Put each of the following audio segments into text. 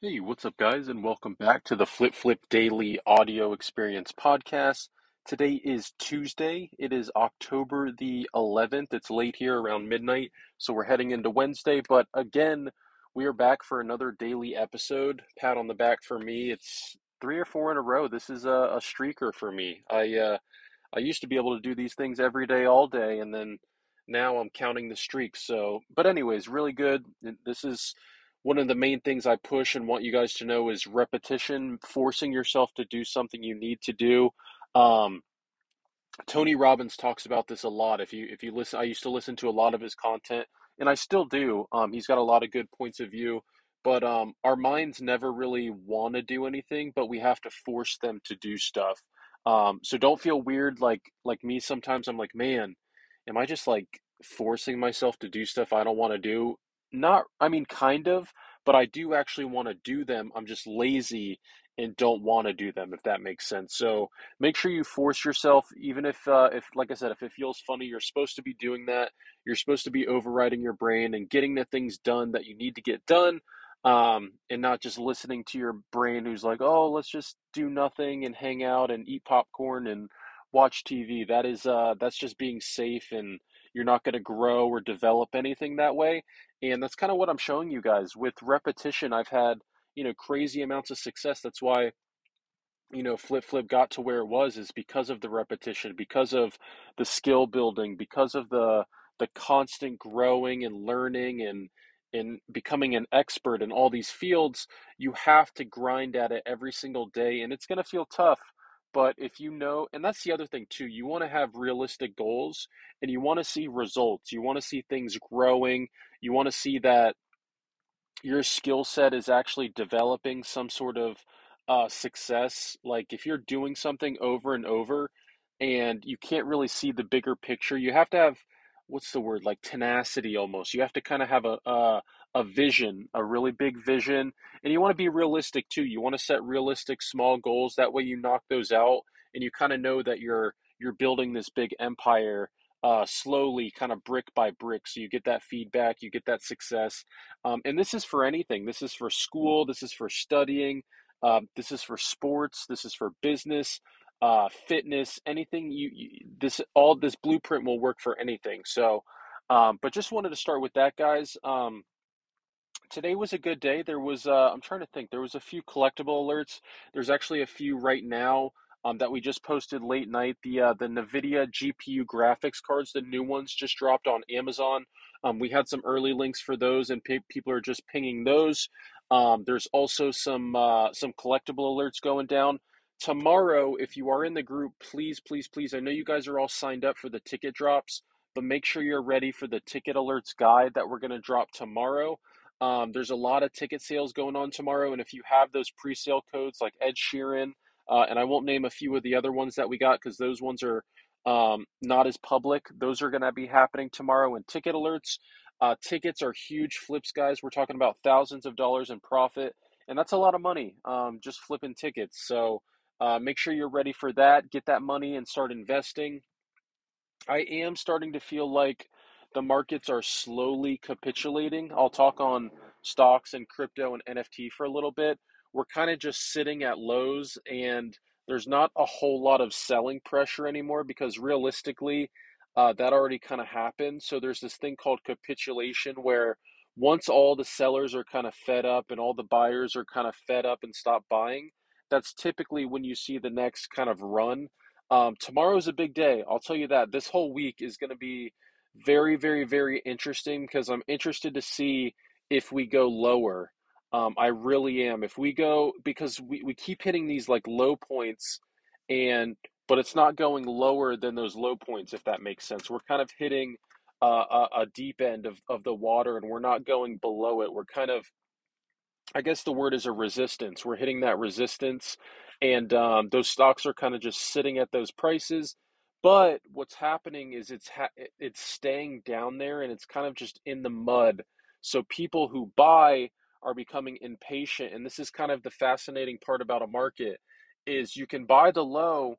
Hey, what's up, guys, and welcome back to the Flip Flip Daily Audio Experience Podcast. Today is Tuesday. It is October the 11th. It's late here around midnight, so we're heading into Wednesday. But again, we are back for another daily episode. Pat on the back for me. It's three or four in a row. This is a, a streaker for me. I uh, I used to be able to do these things every day, all day, and then now I'm counting the streaks. So, but anyways, really good. This is one of the main things I push and want you guys to know is repetition, forcing yourself to do something you need to do. Um, Tony Robbins talks about this a lot. If you if you listen, I used to listen to a lot of his content, and I still do. Um, he's got a lot of good points of view, but um, our minds never really want to do anything, but we have to force them to do stuff. Um, so don't feel weird like like me. Sometimes I'm like, man, am I just like forcing myself to do stuff I don't want to do? Not, I mean, kind of, but I do actually want to do them. I'm just lazy and don't want to do them, if that makes sense. So make sure you force yourself, even if, uh, if like I said, if it feels funny, you're supposed to be doing that. You're supposed to be overriding your brain and getting the things done that you need to get done. Um, and not just listening to your brain who's like, oh, let's just do nothing and hang out and eat popcorn and watch TV. That is, uh, that's just being safe and you're not going to grow or develop anything that way. And that's kind of what I'm showing you guys. With repetition, I've had, you know, crazy amounts of success. That's why, you know, Flip Flip got to where it was is because of the repetition, because of the skill building, because of the the constant growing and learning and and becoming an expert in all these fields, you have to grind at it every single day and it's going to feel tough. But if you know, and that's the other thing too, you want to have realistic goals and you want to see results. You want to see things growing you want to see that your skill set is actually developing some sort of uh, success. Like if you're doing something over and over and you can't really see the bigger picture, you have to have what's the word like tenacity almost. You have to kind of have a, a a vision, a really big vision, and you want to be realistic too. You want to set realistic small goals. That way, you knock those out, and you kind of know that you're you're building this big empire uh, slowly, kind of brick by brick. So you get that feedback, you get that success. Um, and this is for anything. This is for school, this is for studying, um, this is for sports, this is for business, uh, fitness, anything. You, you, this all this blueprint will work for anything. So, um, but just wanted to start with that, guys. Um, today was a good day. There was, uh, I'm trying to think, there was a few collectible alerts. There's actually a few right now um, that we just posted late night. The uh, the NVIDIA GPU graphics cards, the new ones, just dropped on Amazon. Um, we had some early links for those, and pe- people are just pinging those. Um, there's also some uh, some collectible alerts going down tomorrow. If you are in the group, please, please, please. I know you guys are all signed up for the ticket drops, but make sure you're ready for the ticket alerts guide that we're going to drop tomorrow. Um, there's a lot of ticket sales going on tomorrow, and if you have those pre-sale codes like Ed Sheeran uh, and I won't name a few of the other ones that we got because those ones are um, not as public. Those are going to be happening tomorrow in ticket alerts. Uh, tickets are huge flips, guys. We're talking about thousands of dollars in profit, and that's a lot of money um, just flipping tickets. So uh, make sure you're ready for that. Get that money and start investing. I am starting to feel like the markets are slowly capitulating. I'll talk on stocks and crypto and NFT for a little bit we're kind of just sitting at lows and there's not a whole lot of selling pressure anymore because realistically, uh, that already kind of happened. So there's this thing called capitulation where once all the sellers are kind of fed up and all the buyers are kind of fed up and stop buying, that's typically when you see the next kind of run. Um, tomorrow's a big day. I'll tell you that. This whole week is going to be very, very, very interesting because I'm interested to see if we go lower um, I really am. If we go because we, we keep hitting these like low points and but it's not going lower than those low points, if that makes sense. We're kind of hitting uh, a, a deep end of, of the water and we're not going below it. We're kind of I guess the word is a resistance. We're hitting that resistance, and um, those stocks are kind of just sitting at those prices. But what's happening is it's ha- it's staying down there, and it's kind of just in the mud. So people who buy are becoming impatient, and this is kind of the fascinating part about a market is you can buy the low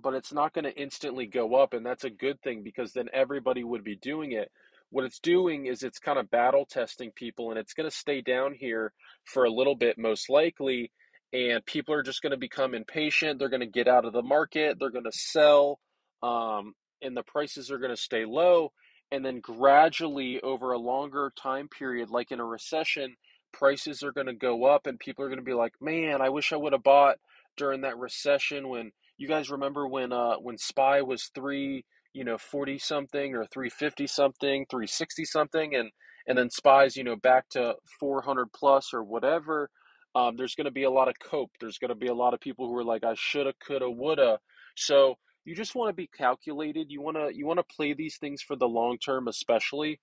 but it's not going to instantly go up and that's a good thing because then everybody would be doing it what it's doing is it's kind of battle testing people and it's going to stay down here for a little bit most likely and people are just going to become impatient they're going to get out of the market they're going to sell um, and the prices are going to stay low and then gradually over a longer time period like in a recession prices are going to go up and people are going to be like man i wish i would have bought during that recession when you guys remember when uh when SPY was three, you know, forty something or three fifty something, three sixty something, and and then SPY's you know, back to four hundred plus or whatever. Um, there's going to be a lot of cope. There's going to be a lot of people who are like, I shoulda, coulda, woulda. So you just want to be calculated. You want to you want to play these things for the long term, especially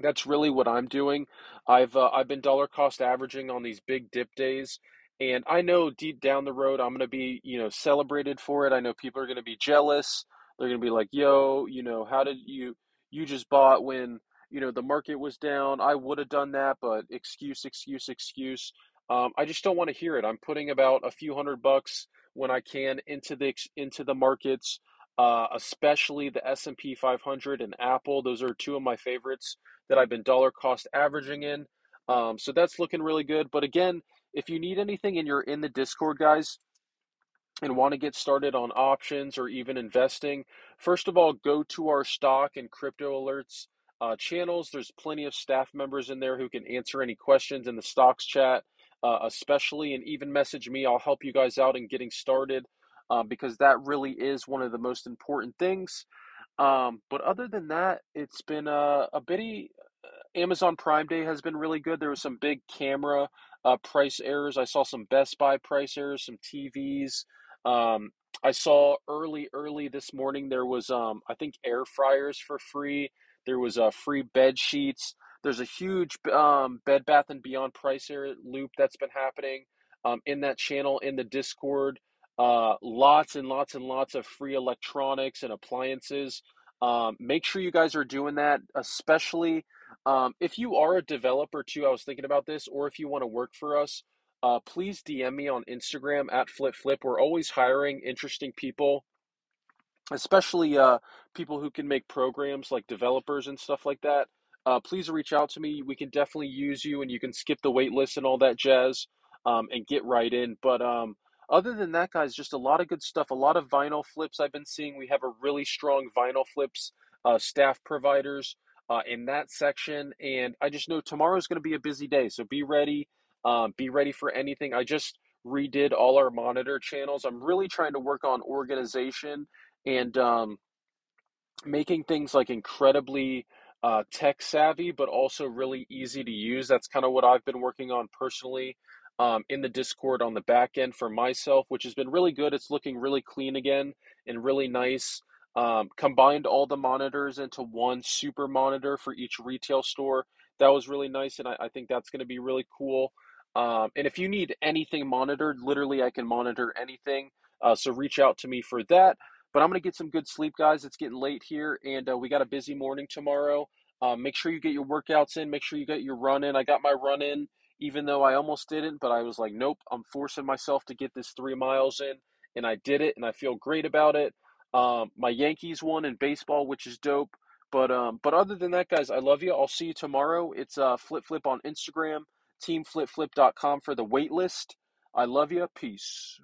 that's really what I'm doing. I've uh, I've been dollar cost averaging on these big dip days, and I know deep down the road I'm going to be you know celebrated for it. I know people are going to be jealous. They're going to be like, "Yo, you know, how did you you just bought when you know the market was down? I would have done that, but excuse, excuse, excuse." Um, I just don't want to hear it. I'm putting about a few hundred bucks when I can into the into the markets, uh, especially the S and P 500 and Apple. Those are two of my favorites that I've been dollar cost averaging in. Um, so that's looking really good. But again, if you need anything and you're in the Discord, guys, and want to get started on options or even investing, first of all, go to our stock and crypto alerts uh, channels. There's plenty of staff members in there who can answer any questions in the stocks chat, uh, especially, and even message me. I'll help you guys out in getting started uh, because that really is one of the most important things. Um, but other than that, it's been a, a bitty Amazon Prime Day has been really good. There was some big camera uh, price errors. I saw some Best Buy price errors, some TVs. Um, I saw early, early this morning there was, um, I think, air fryers for free. There was uh, free bed sheets. There's a huge um, Bed Bath and Beyond price loop that's been happening um, in that channel in the Discord. Uh, lots and lots and lots of free electronics and appliances. Um, make sure you guys are doing that, especially um, if you are a developer too, I was thinking about this, or if you want to work for us, uh, please DM me on Instagram at flip flip. We're always hiring interesting people especially uh, people who can make programs like developers and stuff like that, uh, please reach out to me. We can definitely use you, and you can skip the wait list and all that jazz, um, and get right in. But um, other than that, guys, just a lot of good stuff. A lot of vinyl flips I've been seeing. We have a really strong vinyl flips uh, staff providers uh, in that section, and I just know tomorrow's going to be a busy day, so be ready. Um, be ready for anything. I just redid all our monitor channels. I'm really trying to work on organization and um, making things like incredibly uh, tech savvy, but also really easy to use. That's kind of what I've been working on personally um, in the Discord on the back end for myself, which has been really good. It's looking really clean again and really nice. Um, combined all the monitors into one super monitor for each retail store. That was really nice, and I, I think that's going to be really cool. Um, and if you need anything monitored, literally, I can monitor anything. Uh, so reach out to me for that. But I'm going to get some good sleep, guys. It's getting late here, and uh, we got a busy morning tomorrow. Um, make sure you get your workouts in. Make sure you get your run in. I got my run in, even though I almost didn't, but I was like, nope, I'm forcing myself to get this three miles in, and I did it, and I feel great about it. Um, my Yankees won in baseball, which is dope. But um, but other than that, guys, I love you. I'll see you tomorrow. It's uh, Flip Flip on Instagram, teamflipflip.com for the wait list. I love you. Peace.